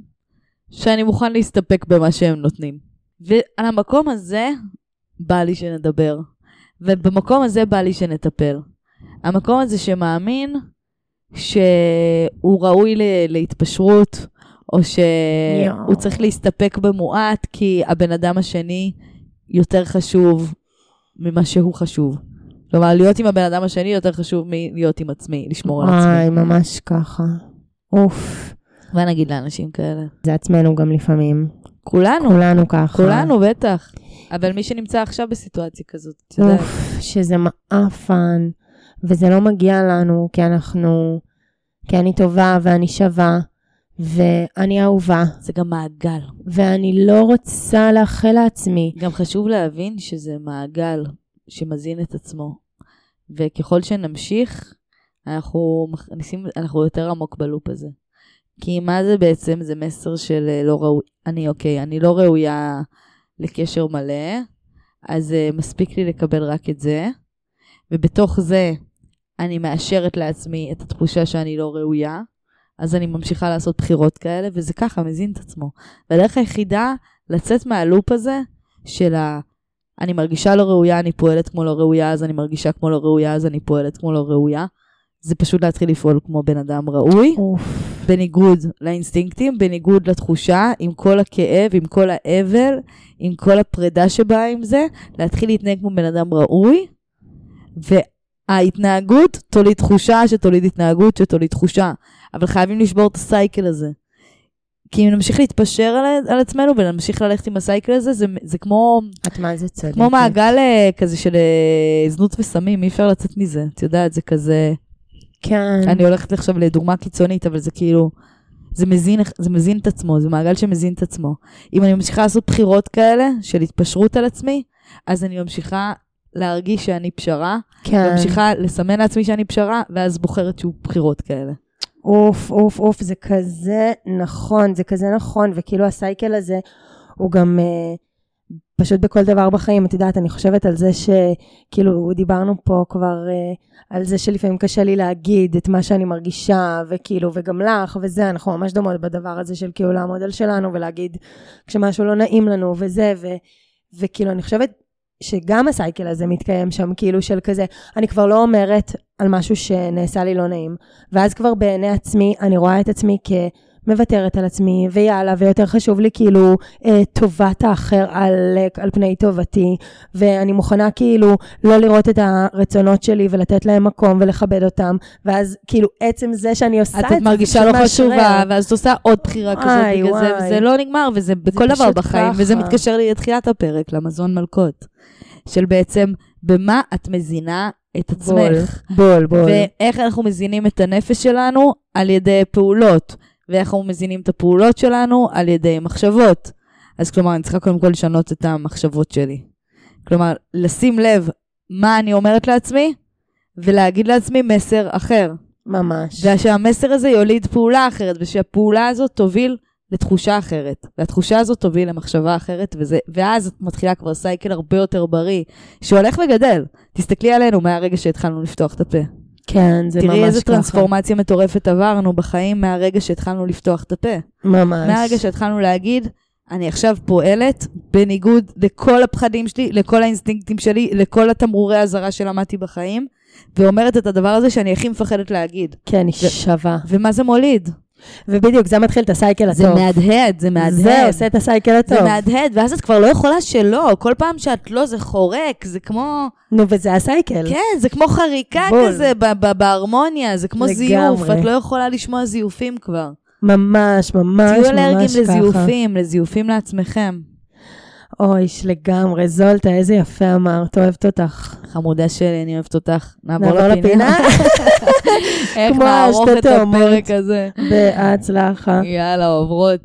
שאני מוכן להסתפק במה שהם נותנים. ועל המקום הזה בא לי שנדבר, ובמקום הזה בא לי שנטפל. המקום הזה שמאמין שהוא ראוי להתפשרות, או שהוא. צריך להסתפק במועט, כי הבן אדם השני יותר חשוב ממה שהוא חשוב. כלומר, להיות עם הבן אדם השני יותר חשוב מלהיות עם עצמי, לשמור על עצמי. וואי, ממש ככה. אוף. מה נגיד לאנשים כאלה? זה עצמנו גם לפעמים. כולנו, כולנו ככה. כולנו, בטח. אבל מי שנמצא עכשיו בסיטואציה כזאת, את יודעת. אוף, שזה מעפן, וזה לא מגיע לנו, כי אנחנו, כי אני טובה ואני שווה, ואני אהובה, זה גם מעגל. ואני לא רוצה לאחל לעצמי. גם חשוב להבין שזה מעגל שמזין את עצמו. וככל שנמשיך, אנחנו מכניסים, אנחנו יותר עמוק בלופ הזה. כי מה זה בעצם? זה מסר של אה, לא ראוי, אני אוקיי, אני לא ראויה לקשר מלא, אז uh, מספיק לי לקבל רק את זה, ובתוך זה אני מאשרת לעצמי את התחושה שאני לא ראויה, אז אני ממשיכה לעשות בחירות כאלה, וזה ככה מזין את עצמו. והדרך היחידה לצאת מהלופ הזה של ה... אני מרגישה לא ראויה, אני פועלת כמו לא ראויה, אז אני מרגישה כמו לא ראויה, אז אני פועלת כמו לא ראויה. זה פשוט להתחיל לפעול כמו בן אדם ראוי, אוף. בניגוד לאינסטינקטים, בניגוד לתחושה, עם כל הכאב, עם כל האבל, עם כל הפרידה שבאה עם זה, להתחיל להתנהג כמו בן אדם ראוי, וההתנהגות תוליד תחושה שתוליד התנהגות שתוליד תחושה. אבל חייבים לשבור את הסייקל הזה. כי אם נמשיך להתפשר על, על עצמנו ונמשיך ללכת עם הסייקל הזה, זה, זה כמו, את מה זה צודקת. כמו מעגל אה, כזה של אה, זנות וסמים, אי אפשר לצאת מזה. את יודעת, זה כזה... כן. אני הולכת עכשיו לדוגמה קיצונית, אבל זה כאילו, זה מזין, זה מזין את עצמו, זה מעגל שמזין את עצמו. אם אני ממשיכה לעשות בחירות כאלה, של התפשרות על עצמי, אז אני ממשיכה להרגיש שאני פשרה, כן. ממשיכה לסמן לעצמי שאני פשרה, ואז בוחרת שוב בחירות כאלה. אוף, אוף, אוף, זה כזה נכון, זה כזה נכון, וכאילו ה cycle הזה הוא גם אה, פשוט בכל דבר בחיים, את יודעת, אני חושבת על זה שכאילו דיברנו פה כבר אה, על זה שלפעמים קשה לי להגיד את מה שאני מרגישה, וכאילו, וגם לך, וזה, אנחנו ממש דומות בדבר הזה של כאילו לעמוד על שלנו ולהגיד כשמשהו לא נעים לנו, וזה, ו, וכאילו, אני חושבת שגם הסייקל הזה מתקיים שם, כאילו של כזה, אני כבר לא אומרת על משהו שנעשה לי לא נעים, ואז כבר בעיני עצמי, אני רואה את עצמי כמוותרת על עצמי, ויאללה, ויותר חשוב לי כאילו אה, טובת האחר על, על פני טובתי, ואני מוכנה כאילו לא לראות את הרצונות שלי ולתת להם מקום ולכבד אותם, ואז כאילו עצם זה שאני עושה את, את זה, את מרגישה לא. חשובה, ואז את עושה עוד בחירה כזאת וואי, זה. וזה לא נגמר, וזה בכל דבר בחיים, וזה ככה. מתקשר לי לתחילת הפרק, למזון מלקות. של בעצם, במה את מזינה את עצמך. בול, בול. ואיך אנחנו מזינים את הנפש שלנו? על ידי פעולות. ואיך אנחנו מזינים את הפעולות שלנו? על ידי מחשבות. אז כלומר, אני צריכה קודם כל לשנות את המחשבות שלי. כלומר, לשים לב מה אני אומרת לעצמי, ולהגיד לעצמי מסר אחר. ממש. ושהמסר הזה יוליד פעולה אחרת, ושהפעולה הזאת תוביל לתחושה אחרת. והתחושה הזאת תוביל למחשבה אחרת, וזה, ואז את מתחילה כבר סייקל הרבה יותר בריא, שהולך וגדל. תסתכלי עלינו מהרגע שהתחלנו לפתוח את הפה. כן, זה ממש ככה. תראי איזה טרנספורמציה מטורפת עברנו בחיים מהרגע שהתחלנו לפתוח את הפה. ממש. מהרגע שהתחלנו להגיד, אני עכשיו פועלת בניגוד לכל הפחדים שלי, לכל האינסטינקטים שלי, לכל התמרורי האזהרה שלמדתי בחיים, ואומרת את הדבר הזה שאני הכי מפחדת להגיד. כן, היא שווה. ומה זה מוליד? ובדיוק, זה מתחיל את הסייקל הטוב. זה מהדהד, זה מהדהד. זה עושה את הסייקל הטוב. זה מהדהד, ואז את כבר לא יכולה שלא. כל פעם שאת לא, זה חורק, זה כמו... נו, וזה הסייקל. כן, זה כמו חריקה בול. כזה בהרמוניה, זה כמו לגמרי. זיוף, את לא יכולה לשמוע זיופים כבר. ממש, ממש, תהיו ממש אלרגיים ככה. לזיופים, לזיופים לעצמכם. אוי, לגמרי. זולטה, איזה יפה אמרת, אוהבת אותך. חמודה שלי, אני אוהבת אותך. נעבור לפינה. *laughs* איך נערוך את. הפרק הזה. בהצלחה. יאללה, עוברות.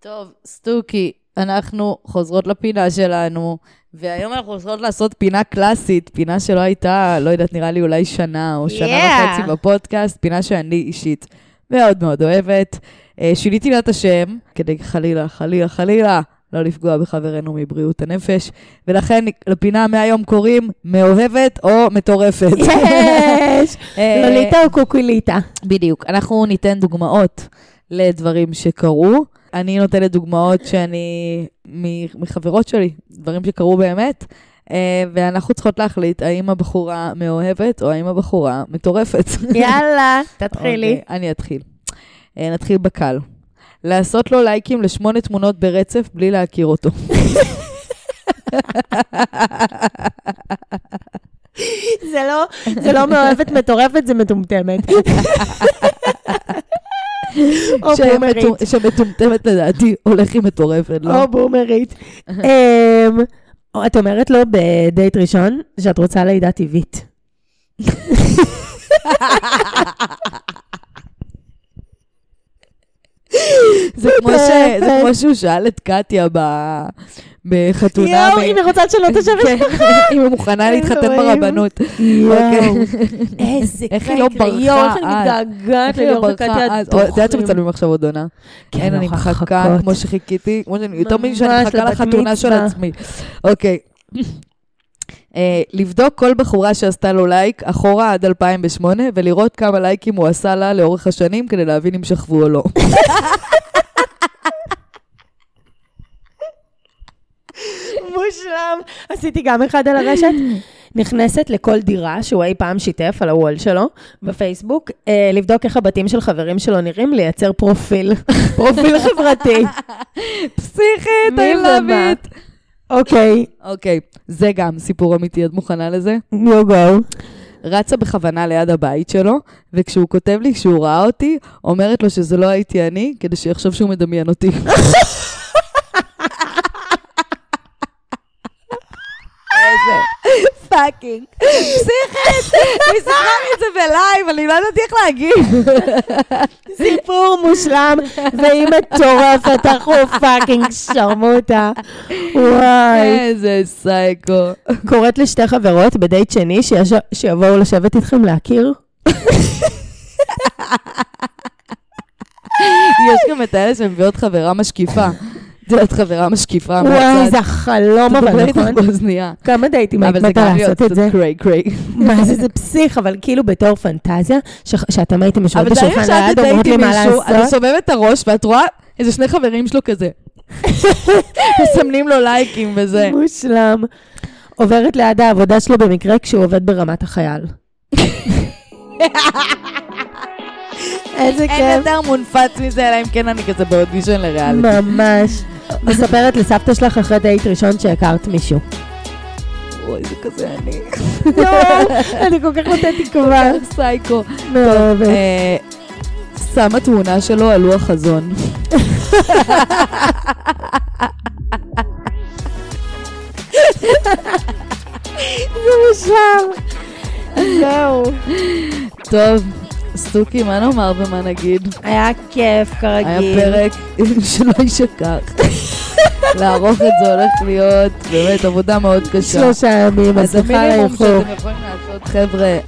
טוב, סטוקי, אנחנו חוזרות לפינה שלנו, והיום אנחנו חוזרות לעשות פינה קלאסית, פינה שלא הייתה, לא יודעת, נראה לי אולי שנה או שנה Yeah. וחצי בפודקאסט, פינה שאני אישית מאוד מאוד אוהבת. אה, שיניתי לה את השם, כדי חלילה, חלילה, חלילה, לא לפגוע בחברינו מבריאות הנפש, ולכן לפינה מהיום קוראים מאוהבת או מטורפת. יש! *laughs* אה, לוליטה או קוקיליטה? בדיוק. אנחנו ניתן דוגמאות לדברים שקרו. אני נותנת דוגמאות שאני, מחברות שלי, דברים שקרו באמת, אה, ואנחנו צריכות להחליט האם הבחורה מאוהבת או האם הבחורה מטורפת. יאללה, *laughs* תתחילי. אוקיי, אני אתחיל. אה, נתחיל בקל. לעשות לו לייקים לשמונה תמונות ברצף בלי להכיר אותו. *laughs* זה לא, זה לא מאוהבת מטורפת, זה מטומטמת. *laughs* *laughs* או בומרית. שמטו- שמטומטמת לדעתי, הולך עם מטורפת, לא? או בומרית. אמ, את אומרת לו בדייט ראשון שאת רוצה לידה טבעית. זה כמו שהוא שאל את קטיה בחתונה. יואו, אם היא רוצה לשנות את השם כן, אם היא מוכנה להתחתן. ברבנות. יואו, אוקיי. איזה איך היא לא ברחה יואו, איך אני אז? מתגעגעת לא לליאור וקטיה אז? או, את יודעת. שמצלמים עכשיו עוד עונה? כן, אני מחכה. כמו שחיכיתי, שאני, יותר ממש, משאני מחכה לחתונה של. עצמי. אוקיי. אה, לבדוק כל בחורה שעשתה לו לייק אחורה עד 2008, ולראות כמה לייקים הוא עשה לה לאורך השנים כדי להבין אם שכבו או לא. מושלם. עשיתי גם אחד על הרשת. נכנסת לכל דירה שהוא אי פעם שיתף על הוול שלו בפייסבוק, אה, לבדוק איך הבתים של חברים שלו נראים, לייצר פרופיל, *laughs* פרופיל חברתי. פסיכית, I love it. אוקיי, אוקיי, זה גם סיפור אמיתי, את מוכנה לזה? יו גו. רצה בכוונה ליד הבית שלו, וכשהוא כותב לי שהוא ראה אותי, אומרת לו שזה לא הייתי אני, כדי שיחשוב שהוא מדמיין אותי. *laughs* איזה fucking. פסיכית, היא סיפרה לי את זה בלייב, אני לא ידעתי איך להגיב. סיפור מושלם, והיא מטורפת, אנחנו fucking שרמוטה. וואי. איזה סייקו. קוראת לשתי חברות בדייט שני שיבואו לשבת איתכם להכיר. יש גם את האלה שמביאות חברה משקיפה. את יודעת, חברה משקיפה וואי, זה החלום אבל, נכון? באוזנייה. כמה דייטים היית אבל זה מתה גם להיות לעשות את זה? קצת קריי קריי. מה זה, זה פסיך, אבל כאילו בתור פנטזיה, שאתם הייתם יושבות אבל בשולחן ליד, אומרות לי מה מישהו, אתה לעשות. סובב את הראש ואת רואה איזה שני חברים שלו כזה. *laughs* מסמנים לו לייקים וזה. מושלם. עוברת ליד העבודה שלו במקרה כשהוא עובד ברמת החייל. *laughs* איזה אין כיף. יותר מונפץ מזה, אלא אם כן אני כזה באודישן לריאליטי. ממש. *laughs* מספרת לסבתא שלך אחרי דייט ראשון שהכרת מישהו. אוי, זה כזה אני. יואו, אני כל כך נותנת תקווה. סייקו. מאוהבת. אה, שמה תמונה שלו על לוח חזון. זה מושלם. זהו. טוב, סטוקי, מה נאמר ומה נגיד? היה כיף, כרגיל. היה פרק *laughs* שלא יישכח. *laughs* לערוך את זה הולך להיות באמת עבודה מאוד קשה. שלושה ימים, אז המינימום לא שאתם יכולים לעשות, חבר'ה,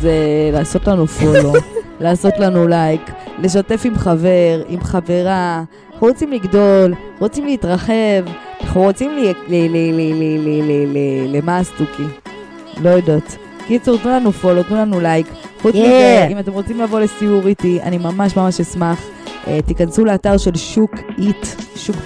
זה לעשות לנו פולו, *laughs* לעשות לנו לייק, לשתף עם חבר, עם חברה. אנחנו רוצים לגדול, רוצים להתרחב, אנחנו רוצים למה הסתוכי? לא יודעת. קיצור, תנו לנו follow, תנו לנו לייק. חוץ Yeah. מזה, אם אתם רוצים לבוא לסיור איתי, אני ממש ממש אשמח. אה, תיכנסו לאתר של שוק eat, שוק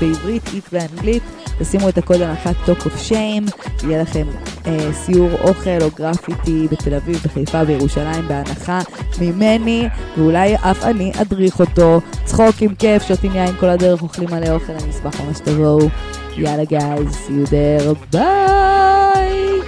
בעברית, eat באנגלית, תשימו את הקוד הנחה Talk of Shame, יהיה לכם אה, סיור אוכל או גרפיטי בתל אביב, בחיפה, בירושלים, בהנחה ממני, ואולי אף אני אדריך אותו. צוחקים כיף, שותים יין כל הדרך, אוכלים מלא אוכל, אני אשמח ממש שתבואו. יאללה גייז, see you there, ביי!